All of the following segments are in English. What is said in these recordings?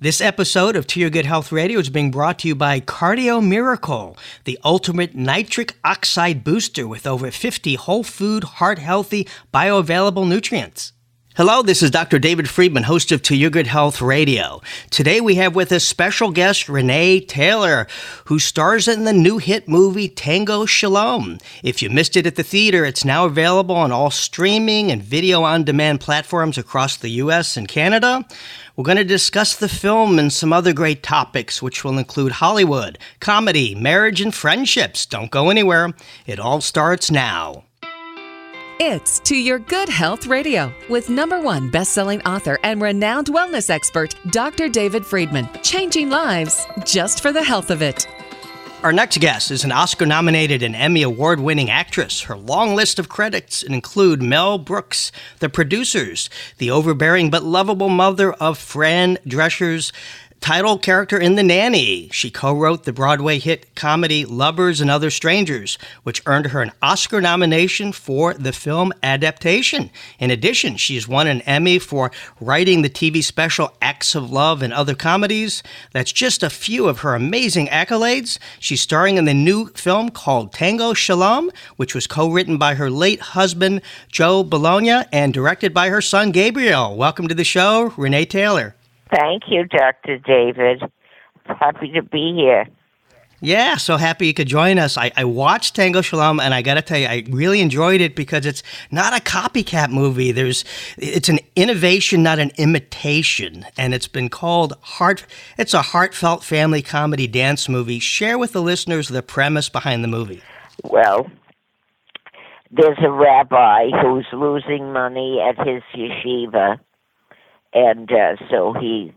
This episode of To Your Good Health Radio is being brought to you by Cardio Miracle, the ultimate nitric oxide booster with over 50 whole food, heart healthy, bioavailable nutrients. Hello, this is Dr. David Friedman, host of To Your Good Health Radio. Today we have with us special guest Renee Taylor, who stars in the new hit movie Tango Shalom. If you missed it at the theater, it's now available on all streaming and video on demand platforms across the U.S. and Canada. We're going to discuss the film and some other great topics, which will include Hollywood, comedy, marriage, and friendships. Don't go anywhere. It all starts now. It's To Your Good Health Radio with number one best-selling author and renowned wellness expert, Dr. David Friedman. Changing lives just for the health of it. Our next guest is an Oscar nominated and Emmy Award winning actress. Her long list of credits include Mel Brooks, The Producers, the overbearing but lovable mother of Fran Drescher's title character in The Nanny. She co wrote the Broadway hit comedy Lovers and Other Strangers, which earned her an Oscar nomination for the film adaptation. In addition, she's won an Emmy for writing the TV special Acts of Love and Other Comedies. That's just a few of her amazing accolades. She's starring in the new film called Tango Shalom, which was co written by her late husband, Joe Bologna, and directed by her son, Gabriel. Welcome to the show, Renee Taylor. Thank you, Dr. David. Happy to be here. Yeah, so happy you could join us. I, I watched Tango Shalom, and I got to tell you, I really enjoyed it because it's not a copycat movie. There's, it's an innovation, not an imitation, and it's been called heart. It's a heartfelt family comedy dance movie. Share with the listeners the premise behind the movie. Well, there's a rabbi who's losing money at his yeshiva, and uh, so he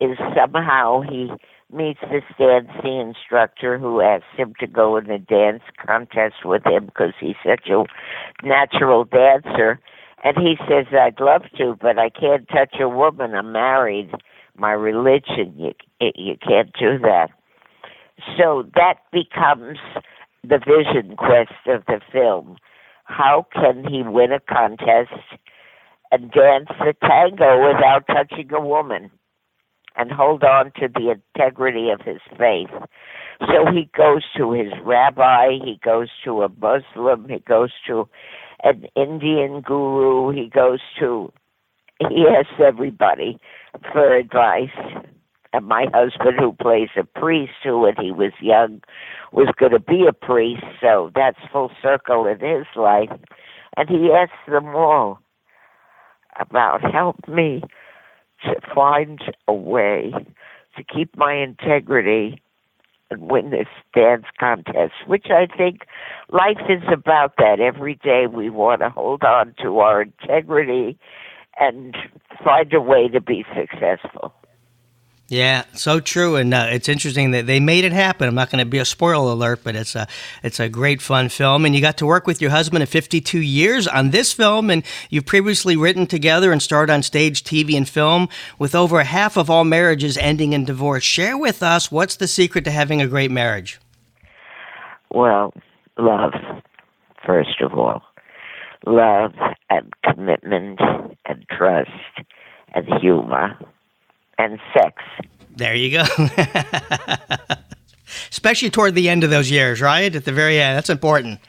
is somehow he meets this dancing instructor who asks him to go in a dance contest with him because he's such a natural dancer. And he says, I'd love to, but I can't touch a woman. I'm married. My religion, you, you can't do that. So that becomes the vision quest of the film. How can he win a contest and dance the tango without touching a woman? and hold on to the integrity of his faith. So he goes to his rabbi, he goes to a Muslim, he goes to an Indian guru, he goes to, he asks everybody for advice. And my husband, who plays a priest, who when he was young was going to be a priest, so that's full circle in his life. And he asks them all about help me to find a way to keep my integrity and win this dance contest, which I think life is about that. Every day we want to hold on to our integrity and find a way to be successful. Yeah, so true, and uh, it's interesting that they made it happen. I'm not going to be a spoiler alert, but it's a it's a great fun film, and you got to work with your husband of 52 years on this film, and you've previously written together and starred on stage, TV, and film, with over half of all marriages ending in divorce. Share with us what's the secret to having a great marriage. Well, love, first of all, love and commitment and trust and humor and sex. There you go. Especially toward the end of those years, right? At the very end. That's important.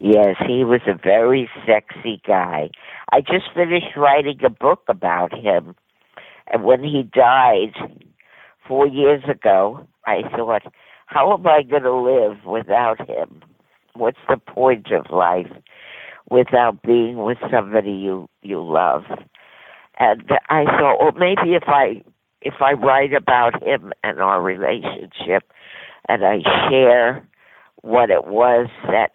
Yes, he was a very sexy guy. I just finished writing a book about him. And when he died four years ago, I thought, how am I going to live without him? What's the point of life without being with somebody you, you love? And I thought, well, maybe if I if I write about him and our relationship and I share what it was that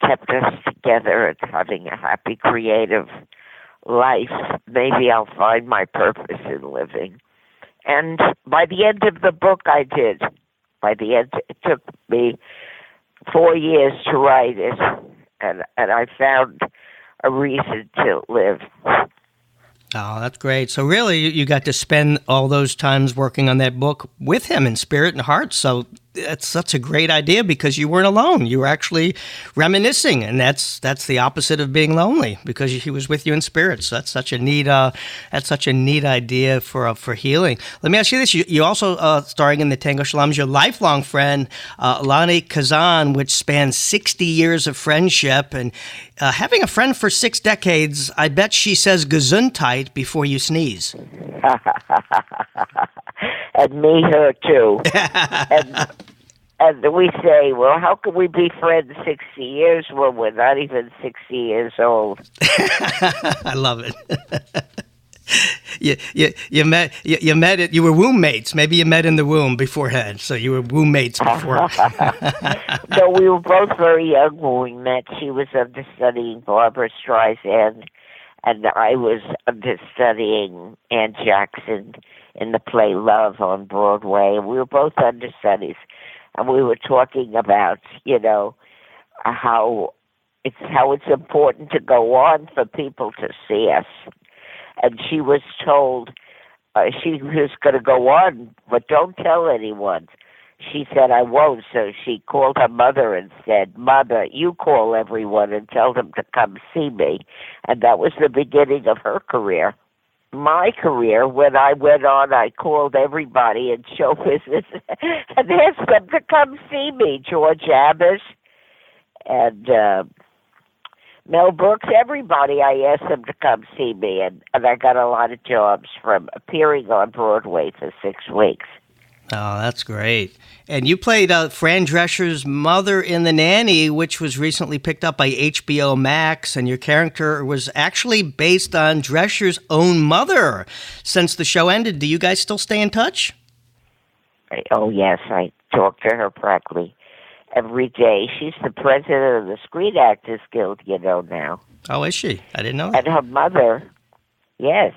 kept us together and having a happy creative life, maybe I'll find my purpose in living. And by the end of the book, I did. By the end, it took me four years to write it, and and I found a reason to live. Oh, that's great. So, really, you got to spend all those times working on that book with him in spirit and heart. So, that's such a great idea because you weren't alone. You were actually reminiscing, and that's that's the opposite of being lonely because he was with you in spirit. So that's such a neat uh, that's such a neat idea for uh, for healing. Let me ask you this: you, you also uh, starring in the Tango Shalom's your lifelong friend uh, Lainie Kazan, which spans sixty years of friendship, and uh, having a friend for six decades. I bet she says "gesundheit" before you sneeze. and me her too. and, and we say, well, how can we be friends 60 years when we're not even 60 years old? I love it. you, you, you met you, you, met it you were womb mates. Maybe you met in the womb beforehand so you were womb mates before. No we were both very young when we met. She was understudying barbra streisand and i was understudying anne jackson in the play Love on Broadway, and we were both understudies, and we were talking about, you know, how it's how it's important to go on for people to see us. And she was told uh, she was going to go on, but don't tell anyone. She said, I won't. So she called her mother and said, Mother, you call everyone and tell them to come see me. And that was the beginning of her career my career, when I went on, I called everybody in show business and asked them to come see me. George Abbott and uh, Mel Brooks, everybody, I asked them to come see me, and, and I got a lot of jobs from appearing on Broadway for six weeks. Oh, that's great. And you played uh, Fran Drescher's mother in The Nanny, which was recently picked up by HBO Max, and your character was actually based on Drescher's own mother. Since the show ended, do you guys still stay in touch? Oh, yes. I talk to her practically every day. She's the president of the Screen Actors Guild, you know, now. Oh, is she? I didn't know that. And her mother, yes.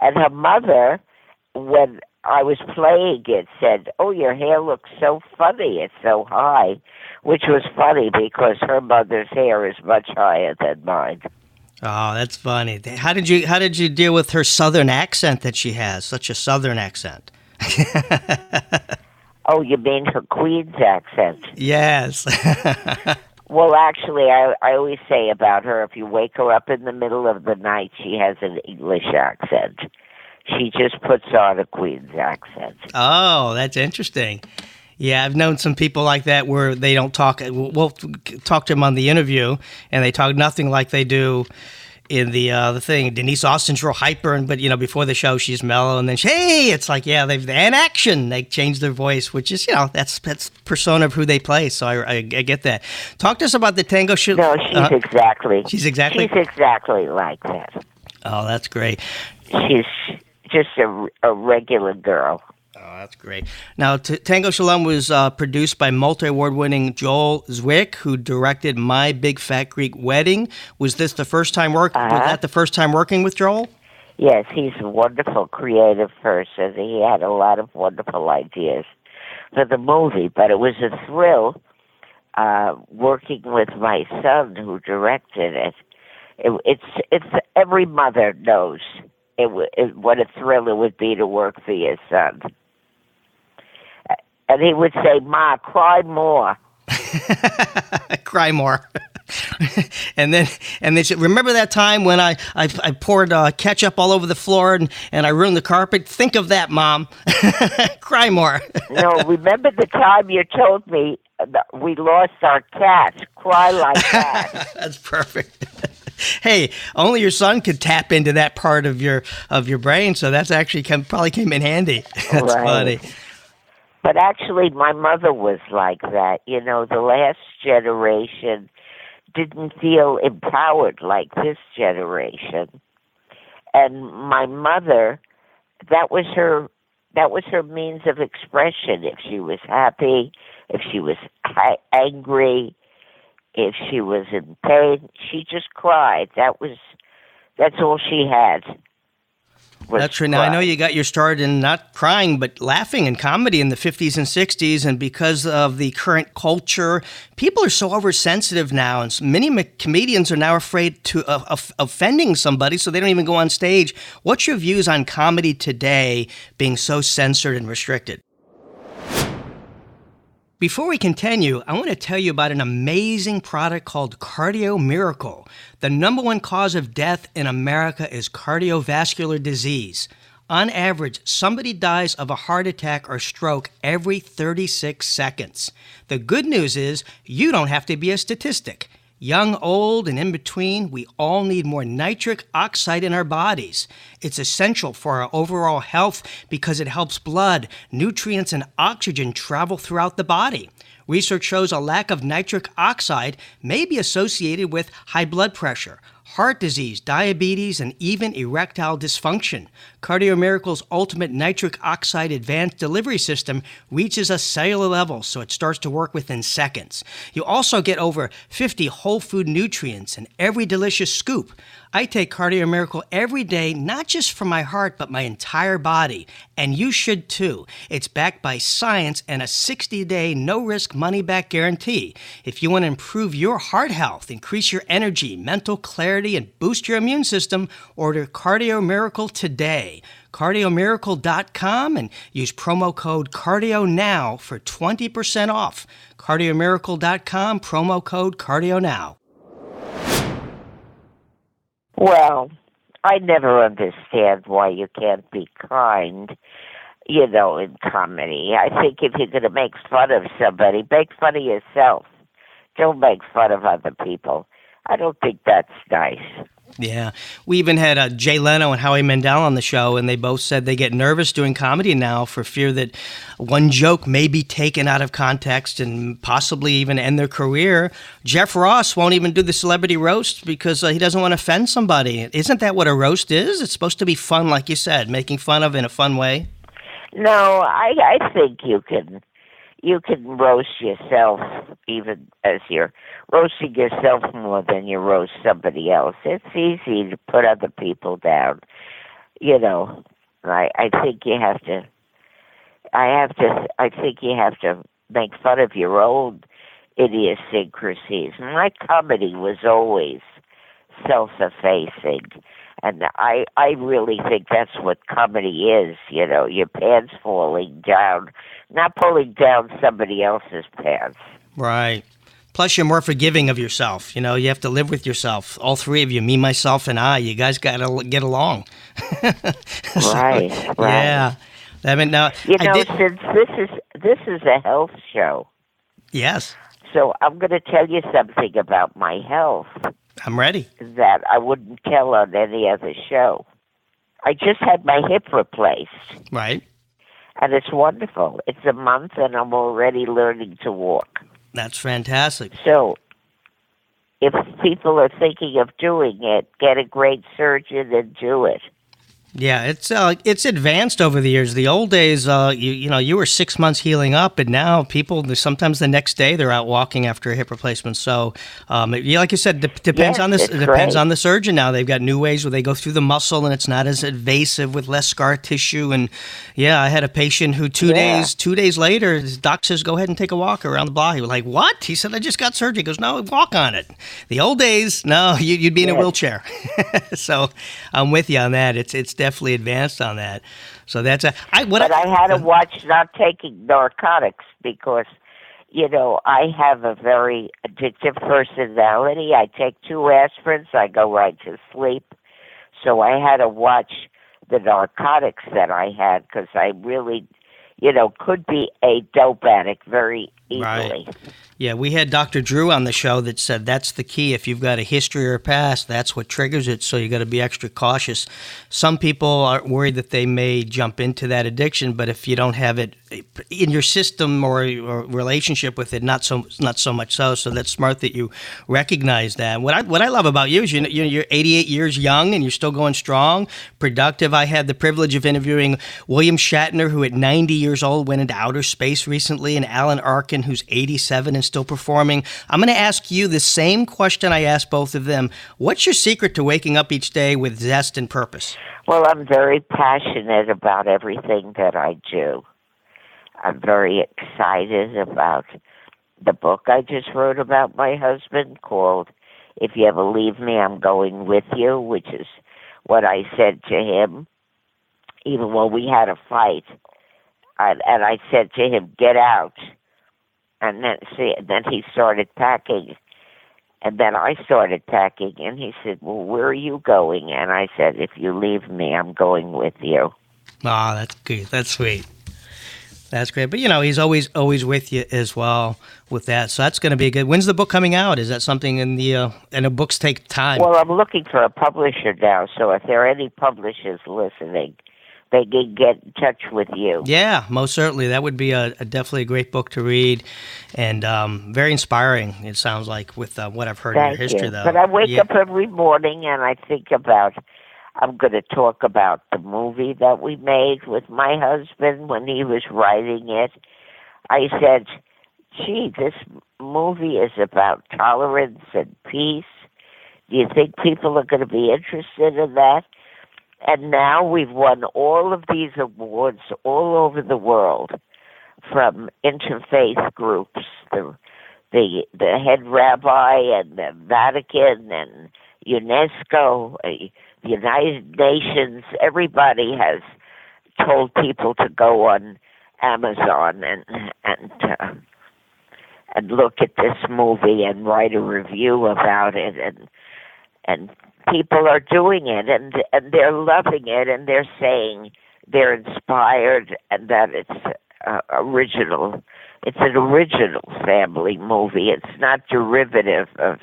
And her mother, when I was playing it said, "Oh, your hair looks so funny. It's so high," which was funny because her mother's hair is much higher than mine. Oh, that's funny. How did you how did you deal with her southern accent that she has? Such a southern accent. oh, you mean her Queens accent? Yes. well, actually, I I always say about her if you wake her up in the middle of the night, she has an English accent she just puts on a Queens accent. Oh, that's interesting. Yeah, I've known some people like that where they don't talk. We'll talk to them on the interview, and they talk nothing like they do in the uh, the thing. Denise Austin's real hyper, and but you know before the show she's mellow, and then she, hey, it's like yeah, they've and action. They change their voice, which is you know that's that's persona of who they play. So I, I, I get that. Talk to us about the tango show. No, she's uh, exactly. She's exactly. She's exactly like that. Oh, that's great. She's just a, a regular girl. Oh, that's great. Now, T- Tango Shalom was uh, produced by multi-award winning Joel Zwick, who directed My Big Fat Greek Wedding. Was this the first time work? Uh-huh. Was that the first time working with Joel? Yes, he's a wonderful creative person. He had a lot of wonderful ideas for the movie, but it was a thrill uh, working with my son who directed it. it. It's it's every mother knows it, it, what a thrill it would be to work for your son. And he would say, Ma, cry more. cry more. and then and they said, "Remember that time when I I, I poured uh, ketchup all over the floor and, and I ruined the carpet? Think of that, Mom. Cry more." no, remember the time you told me we lost our cat? Cry like that. That's perfect hey, only your son could tap into that part of your of your brain, so that's actually come, probably came in handy. that's right. funny. But actually, my mother was like that. You know, the last generation didn't feel empowered like this generation, and my mother, that was her. That was her means of expression. If she was happy, if she was angry, if she was in pain, she just cried. That was that's all she had. That's true. Now I know you got your start in not crying but laughing in comedy in the 50s and 60s, and because of the current culture, people are so oversensitive now, and many comedians are now afraid to uh, of offending somebody, so they don't even go on stage. What's your views on comedy today being so censored and restricted? Before we continue, I want to tell you about an amazing product called Cardio Miracle. The number one cause of death in America is cardiovascular disease. On average, somebody dies of a heart attack or stroke every 36 seconds. The good news is you don't have to be a statistic. Young, old, and in between, we all need more nitric oxide in our bodies. It's essential for our overall health because it helps blood, nutrients, and oxygen travel throughout the body. Research shows a lack of nitric oxide may be associated with high blood pressure, heart disease, diabetes, and even erectile dysfunction. Cardiomiracle's ultimate nitric oxide advanced delivery system reaches a cellular level, so it starts to work within seconds. You also get over 50 whole food nutrients in every delicious scoop. I take Cardio Miracle every day, not just for my heart, but my entire body. And you should too. It's backed by science and a 60 day no risk money back guarantee. If you want to improve your heart health, increase your energy, mental clarity, and boost your immune system, order Cardio Miracle today. CardioMiracle.com and use promo code Cardio Now for 20% off. CardioMiracle.com, promo code Cardio Now. Well, I never understand why you can't be kind, you know, in comedy. I think if you're going to make fun of somebody, make fun of yourself. Don't make fun of other people. I don't think that's nice. Yeah. We even had uh, Jay Leno and Howie Mandel on the show, and they both said they get nervous doing comedy now for fear that one joke may be taken out of context and possibly even end their career. Jeff Ross won't even do the celebrity roast because uh, he doesn't want to offend somebody. Isn't that what a roast is? It's supposed to be fun, like you said, making fun of in a fun way. No, I I think you can you can roast yourself even as you're roasting yourself more than you roast somebody else. It's easy to put other people down. You know, I I think you have to. I have to. I think you have to make fun of your own idiosyncrasies. My comedy was always self-effacing, and I I really think that's what comedy is. You know, your pants falling down, not pulling down somebody else's pants. Right. Plus, you're more forgiving of yourself. You know, you have to live with yourself. All three of you, me, myself, and I. You guys got to get along. so, right. Right. Yeah. I mean, now you know, did, since this is this is a health show. Yes. So I'm going to tell you something about my health. I'm ready. That I wouldn't tell on any other show. I just had my hip replaced. Right. And it's wonderful. It's a month and I'm already learning to walk. That's fantastic. So, if people are thinking of doing it, get a great surgeon and do it. Yeah, it's uh, it's advanced over the years. The old days, uh, you you know, you were six months healing up, and now people sometimes the next day they're out walking after a hip replacement. So, um, yeah, like you said, it depends yes, on the depends great. on the surgeon. Now they've got new ways where they go through the muscle, and it's not as invasive with less scar tissue. And yeah, I had a patient who two yeah. days two days later, his doc says, "Go ahead and take a walk around the block." He was like, "What?" He said, "I just got surgery." He goes, "No, walk on it." The old days, no, you, would be in yes. a wheelchair. so I'm with you on that. It's it's definitely advanced on that. So that's a. I, what but I, I had to uh, watch not taking narcotics because, you know, I have a very addictive personality. I take two aspirins, I go right to sleep. So I had to watch the narcotics that I had because I really, you know, could be a dope addict very easily. Right. Yeah, we had Dr. Drew on the show that said that's the key. If you've got a history or a past, that's what triggers it. So you got to be extra cautious. Some people are worried that they may jump into that addiction, but if you don't have it eh, in your system or, or relationship with it, not so not so much so. So that's smart that you recognize that. What I what I love about you is you you're 88 years young and you're still going strong, productive. I had the privilege of interviewing William Shatner, who at 90 years old went into outer space recently, and Alan Arkin, who's 87 and still performing. I'm going to ask you the same question I asked both of them. What's your secret to waking up each day with zest and purpose? Well, I'm very passionate about everything that I do. I'm very excited about the book I just wrote about my husband called If You Ever Leave Me, I'm Going With You, which is what I said to him, even when we had a fight. And, and I said to him, Get out and then see, then he started packing, and then I started packing, and he said, "Well, where are you going?" And I said, "If you leave me, I'm going with you." Ah, that's good. That's sweet. That's great. But you know, he's always always with you as well with that. So that's going to be good. When's the book coming out? Is that something in the uh, and the books take time? Well, I'm looking for a publisher now. So if there are any publishers listening, they can get in touch with you. Yeah, most certainly. That would be a, a definitely a great book to read, and um, very inspiring. It sounds like with uh, what I've heard Thank in your history, you. though. But I wake yeah. up every morning and I think about. I'm going to talk about the movie that we made with my husband when he was writing it. I said, "Gee, this movie is about tolerance and peace. Do you think people are going to be interested in that?" And now we've won all of these awards all over the world from interfaith groups, the the the head rabbi and the Vatican and UNESCO, uh, the United Nations. Everybody has told people to go on Amazon and and uh, and look at this movie and write a review about it and and people are doing it and and they're loving it and they're saying they're inspired and that it's uh, original it's an original family movie. It's not derivative of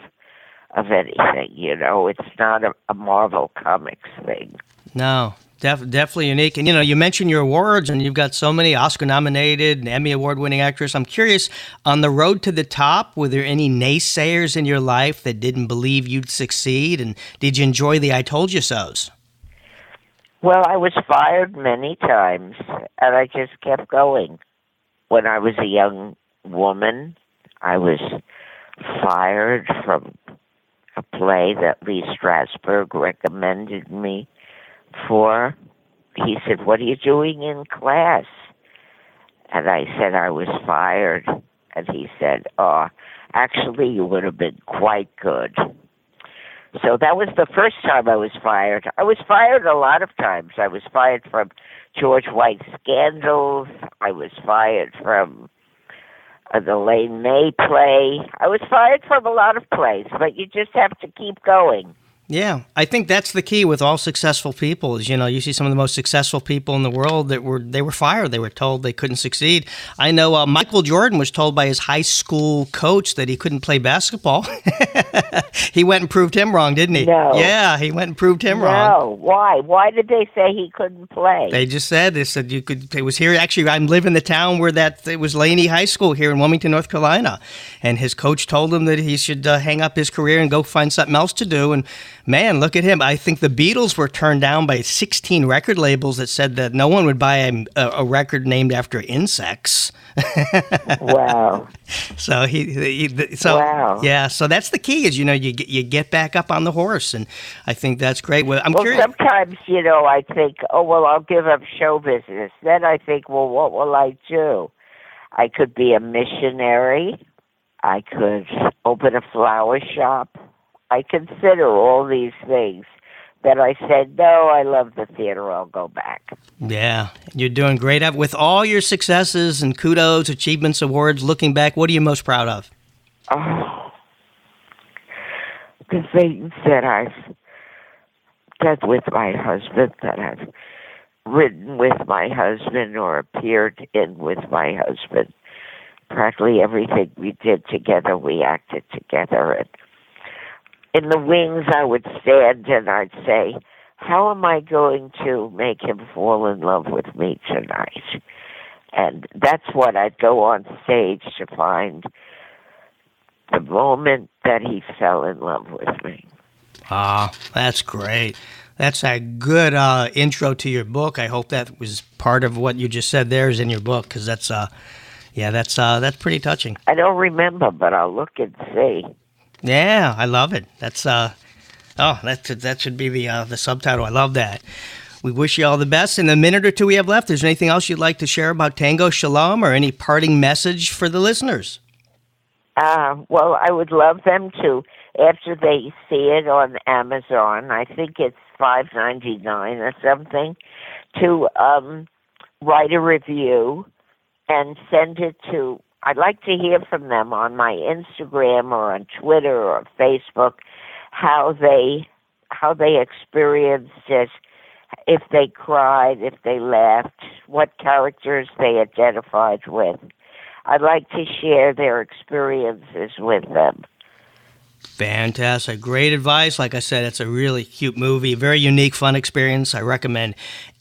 of anything you know. It's not a, a marvel comics thing. No, def- definitely unique. And you know, you mentioned your awards, and you've got so many Oscar-nominated and Emmy Award-winning actress. I'm curious, on the road to the top, were there any naysayers in your life that didn't believe you'd succeed? And did you enjoy the "I told you so"s? well i was fired many times and i just kept going when i was a young woman i was fired from a play that lee strasberg recommended me for he said what are you doing in class and i said i was fired and he said oh actually you would have been quite good so that was the first time I was fired. I was fired a lot of times. I was fired from George White scandals. I was fired from uh, the Lane May play. I was fired from a lot of plays, but you just have to keep going. Yeah, I think that's the key with all successful people. Is you know you see some of the most successful people in the world that were they were fired. They were told they couldn't succeed. I know uh, Michael Jordan was told by his high school coach that he couldn't play basketball. he went and proved him wrong, didn't he? No. Yeah, he went and proved him wrong. No, why? Why did they say he couldn't play? They just said they said you could. It was here actually. I live in the town where that it was Laney High School here in Wilmington, North Carolina, and his coach told him that he should uh, hang up his career and go find something else to do. And man, look at him! I think the Beatles were turned down by 16 record labels that said that no one would buy a, a record named after insects. wow. So he, he so Wow. yeah. So that's the key is you know you get you get back up on the horse, and I think that's great. Well, I'm Well, curious. sometimes, you know, I think, oh, well, I'll give up show business. Then I think, well, what will I do? I could be a missionary. I could open a flower shop. I consider all these things. that I said, no, I love the theater. I'll go back. Yeah, you're doing great. With all your successes and kudos, achievements, awards, looking back, what are you most proud of? Oh, the things that I've done with my husband, that I've written with my husband or appeared in with my husband. Practically everything we did together, we acted together. And in the wings, I would stand and I'd say, How am I going to make him fall in love with me tonight? And that's what I'd go on stage to find the moment that he fell in love with me. Ah, that's great. That's a good uh, intro to your book. I hope that was part of what you just said there is in your book because that's, uh, yeah, that's uh, that's pretty touching. I don't remember, but I'll look and see. Yeah, I love it. That's uh, oh, that that should be the uh, the subtitle. I love that. We wish you all the best. In the minute or two we have left, is there anything else you'd like to share about Tango Shalom or any parting message for the listeners? Uh, well, I would love them to after they see it on Amazon. I think it's five ninety nine or something. To um, write a review and send it to I'd like to hear from them on my Instagram or on Twitter or Facebook how they how they experienced it, if they cried, if they laughed, what characters they identified with. I'd like to share their experiences with them. Fantastic. Great advice. Like I said, it's a really cute movie, very unique, fun experience. I recommend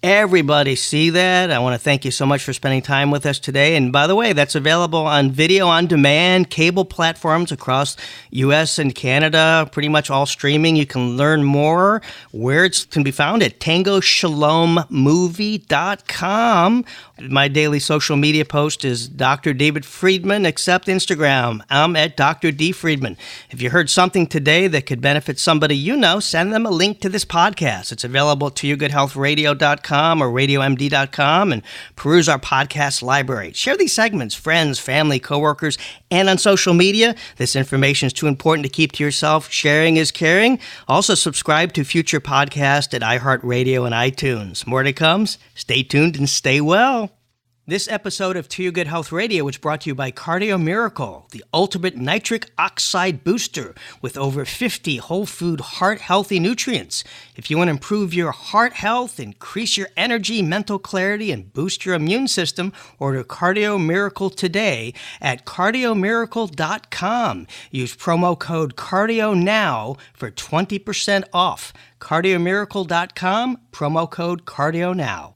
everybody see that. I want to thank you so much for spending time with us today. And by the way, that's available on video on demand, cable platforms across US and Canada, pretty much all streaming. You can learn more where it can be found at tangoshalommovie.com. My daily social media post is Dr. David Friedman, except Instagram. I'm at Dr. D. Friedman. If you heard something today that could benefit somebody you know, send them a link to this podcast. It's available at toyourgoodhealthradio.com or radiomd.com and peruse our podcast library. Share these segments, friends, family, coworkers, and on social media. This information is too important to keep to yourself. Sharing is caring. Also, subscribe to future podcasts at iHeartRadio and iTunes. More to come. Stay tuned and stay well. This episode of To Good Health Radio was brought to you by Cardio Miracle, the ultimate nitric oxide booster with over 50 whole food heart healthy nutrients. If you want to improve your heart health, increase your energy, mental clarity, and boost your immune system, order Cardio Miracle today at cardiomiracle.com. Use promo code CARDIO NOW for 20% off. Cardiomiracle.com, promo code CARDIO NOW.